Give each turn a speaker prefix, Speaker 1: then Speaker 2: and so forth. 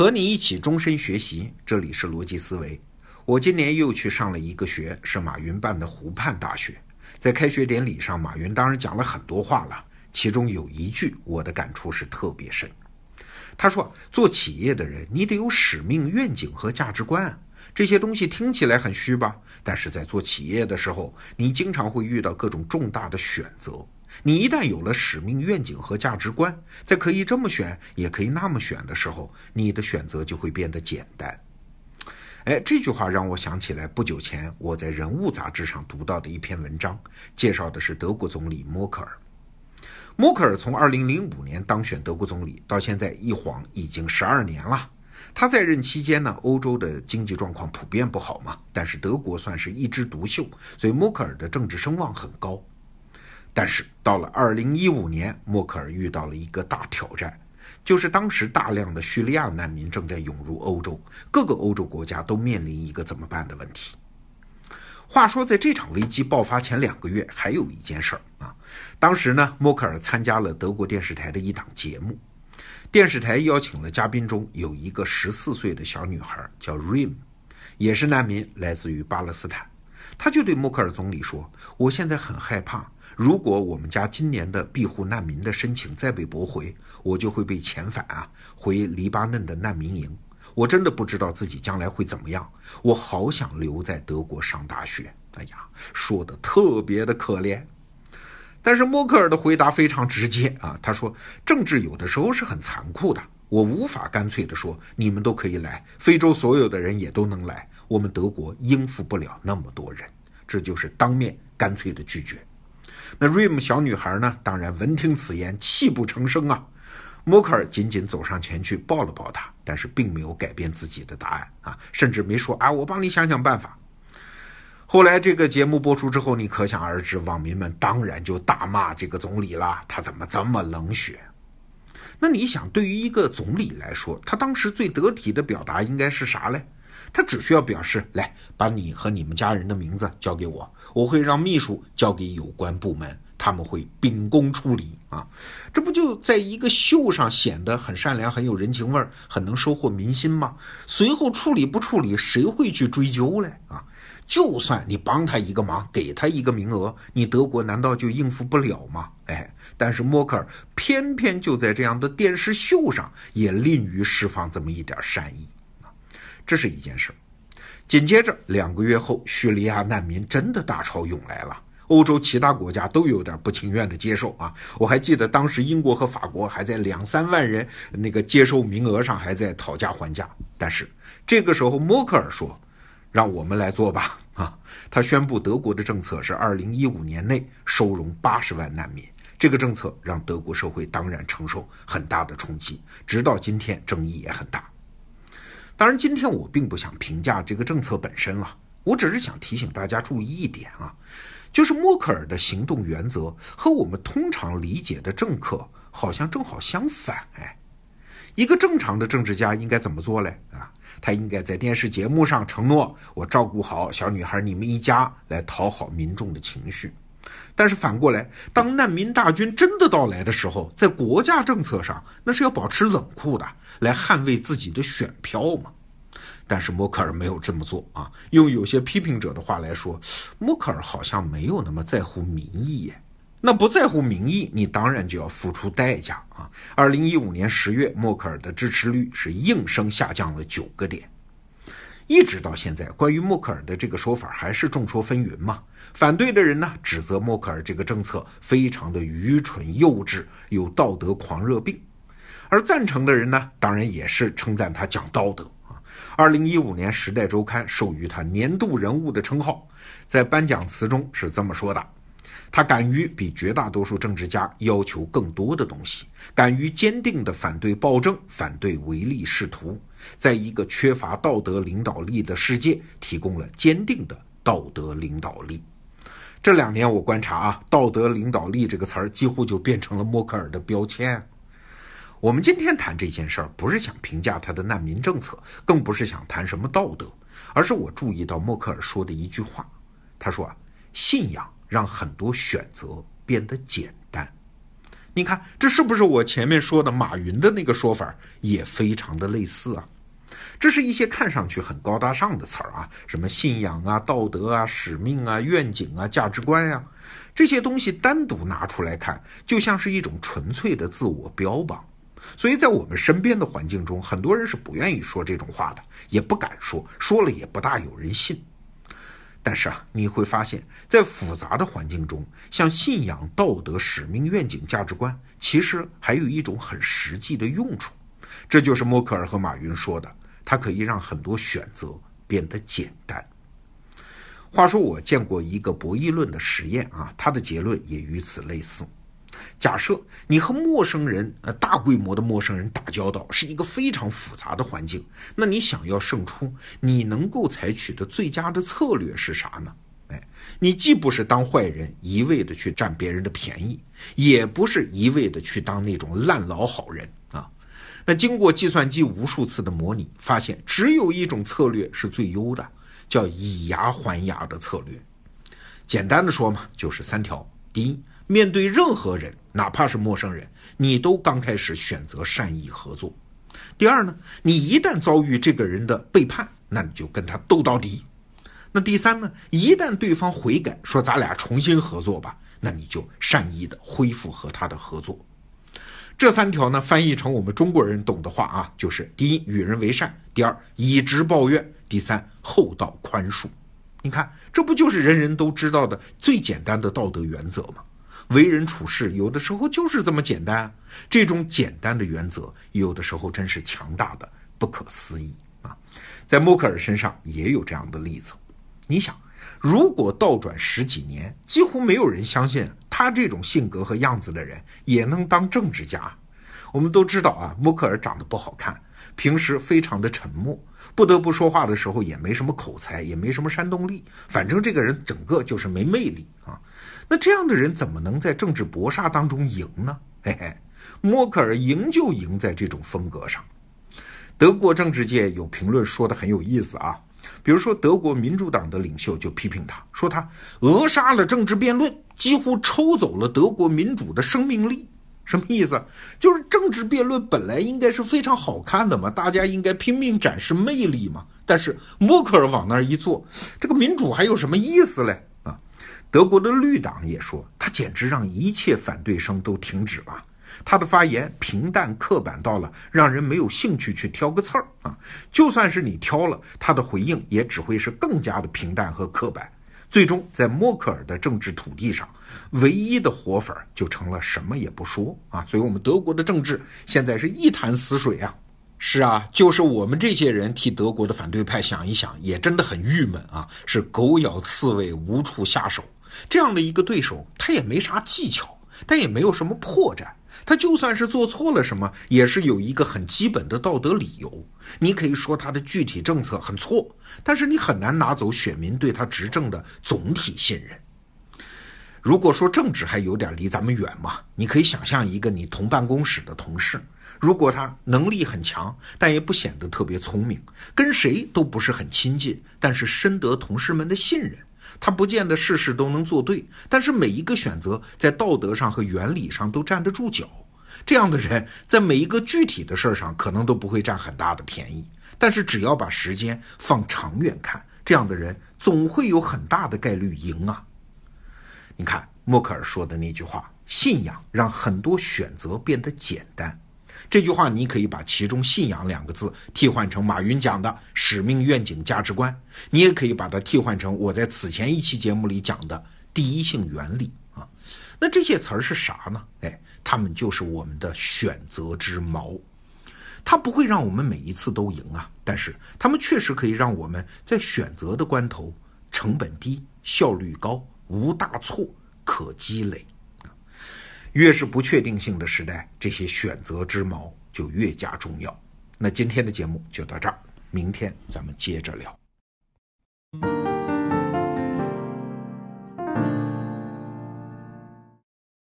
Speaker 1: 和你一起终身学习，这里是逻辑思维。我今年又去上了一个学，是马云办的湖畔大学。在开学典礼上，马云当然讲了很多话了，其中有一句我的感触是特别深。他说：“做企业的人，你得有使命、愿景和价值观。这些东西听起来很虚吧？但是在做企业的时候，你经常会遇到各种重大的选择。你一旦有了使命、愿景和价值观，在可以这么选，也可以那么选的时候，你的选择就会变得简单。”哎，这句话让我想起来，不久前我在《人物》杂志上读到的一篇文章，介绍的是德国总理默克尔。默克尔从2005年当选德国总理到现在一晃已经十二年了。他在任期间呢，欧洲的经济状况普遍不好嘛，但是德国算是一枝独秀，所以默克尔的政治声望很高。但是到了2015年，默克尔遇到了一个大挑战，就是当时大量的叙利亚难民正在涌入欧洲，各个欧洲国家都面临一个怎么办的问题。话说，在这场危机爆发前两个月，还有一件事儿啊。当时呢，默克尔参加了德国电视台的一档节目，电视台邀请了嘉宾中有一个十四岁的小女孩，叫 Rim，也是难民，来自于巴勒斯坦。他就对默克尔总理说：“我现在很害怕，如果我们家今年的庇护难民的申请再被驳回，我就会被遣返啊，回黎巴嫩的难民营。”我真的不知道自己将来会怎么样，我好想留在德国上大学。哎呀，说的特别的可怜。但是默克尔的回答非常直接啊，他说：“政治有的时候是很残酷的，我无法干脆的说你们都可以来，非洲所有的人也都能来，我们德国应付不了那么多人。”这就是当面干脆的拒绝。那瑞姆小女孩呢？当然闻听此言，泣不成声啊。默克尔仅仅走上前去抱了抱他，但是并没有改变自己的答案啊，甚至没说啊，我帮你想想办法。后来这个节目播出之后，你可想而知，网民们当然就大骂这个总理了，他怎么这么冷血？那你想，对于一个总理来说，他当时最得体的表达应该是啥嘞？他只需要表示，来把你和你们家人的名字交给我，我会让秘书交给有关部门。他们会秉公处理啊，这不就在一个秀上显得很善良、很有人情味儿、很能收获民心吗？随后处理不处理，谁会去追究嘞？啊，就算你帮他一个忙，给他一个名额，你德国难道就应付不了吗？哎，但是默克尔偏偏就在这样的电视秀上也吝于释放这么一点善意，这是一件事。紧接着两个月后，叙利亚难民真的大潮涌来了。欧洲其他国家都有点不情愿的接受啊！我还记得当时英国和法国还在两三万人那个接收名额上还在讨价还价。但是这个时候，默克尔说：“让我们来做吧！”啊，他宣布德国的政策是二零一五年内收容八十万难民。这个政策让德国社会当然承受很大的冲击，直到今天争议也很大。当然，今天我并不想评价这个政策本身了，我只是想提醒大家注意一点啊。就是默克尔的行动原则和我们通常理解的政客好像正好相反哎，一个正常的政治家应该怎么做嘞啊？他应该在电视节目上承诺我照顾好小女孩你们一家，来讨好民众的情绪。但是反过来，当难民大军真的到来的时候，在国家政策上那是要保持冷酷的，来捍卫自己的选票嘛。但是默克尔没有这么做啊！用有些批评者的话来说，默克尔好像没有那么在乎民意耶。那不在乎民意，你当然就要付出代价啊！二零一五年十月，默克尔的支持率是应声下降了九个点，一直到现在，关于默克尔的这个说法还是众说纷纭嘛。反对的人呢，指责默克尔这个政策非常的愚蠢幼稚，有道德狂热病；而赞成的人呢，当然也是称赞他讲道德啊。二零一五年，《时代周刊》授予他年度人物的称号，在颁奖词中是这么说的：他敢于比绝大多数政治家要求更多的东西，敢于坚定地反对暴政，反对唯利是图，在一个缺乏道德领导力的世界，提供了坚定的道德领导力。这两年我观察啊，“道德领导力”这个词儿几乎就变成了默克尔的标签。我们今天谈这件事儿，不是想评价他的难民政策，更不是想谈什么道德，而是我注意到默克尔说的一句话。他说啊，信仰让很多选择变得简单。你看，这是不是我前面说的马云的那个说法也非常的类似啊？这是一些看上去很高大上的词儿啊，什么信仰啊、道德啊、使命啊、愿景啊、价值观呀，这些东西单独拿出来看，就像是一种纯粹的自我标榜。所以在我们身边的环境中，很多人是不愿意说这种话的，也不敢说，说了也不大有人信。但是啊，你会发现，在复杂的环境中，像信仰、道德、使命、愿景、价值观，其实还有一种很实际的用处。这就是默克尔和马云说的，它可以让很多选择变得简单。话说，我见过一个博弈论的实验啊，它的结论也与此类似。假设你和陌生人，呃，大规模的陌生人打交道，是一个非常复杂的环境。那你想要胜出，你能够采取的最佳的策略是啥呢？哎，你既不是当坏人，一味的去占别人的便宜，也不是一味的去当那种烂老好人啊。那经过计算机无数次的模拟，发现只有一种策略是最优的，叫以牙还牙的策略。简单的说嘛，就是三条：第一。面对任何人，哪怕是陌生人，你都刚开始选择善意合作。第二呢，你一旦遭遇这个人的背叛，那你就跟他斗到底。那第三呢，一旦对方悔改，说咱俩重新合作吧，那你就善意的恢复和他的合作。这三条呢，翻译成我们中国人懂的话啊，就是第一，与人为善；第二，以直报怨；第三，厚道宽恕。你看，这不就是人人都知道的最简单的道德原则吗？为人处事有的时候就是这么简单，这种简单的原则有的时候真是强大的不可思议啊！在默克尔身上也有这样的例子。你想，如果倒转十几年，几乎没有人相信他这种性格和样子的人也能当政治家。我们都知道啊，默克尔长得不好看，平时非常的沉默，不得不说话的时候也没什么口才，也没什么煽动力，反正这个人整个就是没魅力啊。那这样的人怎么能在政治搏杀当中赢呢？嘿嘿，默克尔赢就赢在这种风格上。德国政治界有评论说的很有意思啊，比如说德国民主党的领袖就批评他说他扼杀了政治辩论，几乎抽走了德国民主的生命力。什么意思？就是政治辩论本来应该是非常好看的嘛，大家应该拼命展示魅力嘛。但是默克尔往那儿一坐，这个民主还有什么意思嘞？啊德国的绿党也说，他简直让一切反对声都停止了。他的发言平淡刻板到了让人没有兴趣去挑个刺儿啊！就算是你挑了，他的回应也只会是更加的平淡和刻板。最终，在默克尔的政治土地上，唯一的活粉就成了什么也不说啊！所以，我们德国的政治现在是一潭死水啊！是啊，就是我们这些人替德国的反对派想一想，也真的很郁闷啊！是狗咬刺猬，无处下手。这样的一个对手，他也没啥技巧，但也没有什么破绽。他就算是做错了什么，也是有一个很基本的道德理由。你可以说他的具体政策很错，但是你很难拿走选民对他执政的总体信任。如果说政治还有点离咱们远嘛，你可以想象一个你同办公室的同事，如果他能力很强，但也不显得特别聪明，跟谁都不是很亲近，但是深得同事们的信任。他不见得事事都能做对，但是每一个选择在道德上和原理上都站得住脚。这样的人在每一个具体的事儿上可能都不会占很大的便宜，但是只要把时间放长远看，这样的人总会有很大的概率赢啊。你看默克尔说的那句话：“信仰让很多选择变得简单。”这句话你可以把其中“信仰”两个字替换成马云讲的使命、愿景、价值观，你也可以把它替换成我在此前一期节目里讲的第一性原理啊。那这些词儿是啥呢？哎，他们就是我们的选择之矛。它不会让我们每一次都赢啊，但是他们确实可以让我们在选择的关头成本低、效率高、无大错可积累。越是不确定性的时代，这些选择之矛就越加重要。那今天的节目就到这儿，明天咱们接着聊。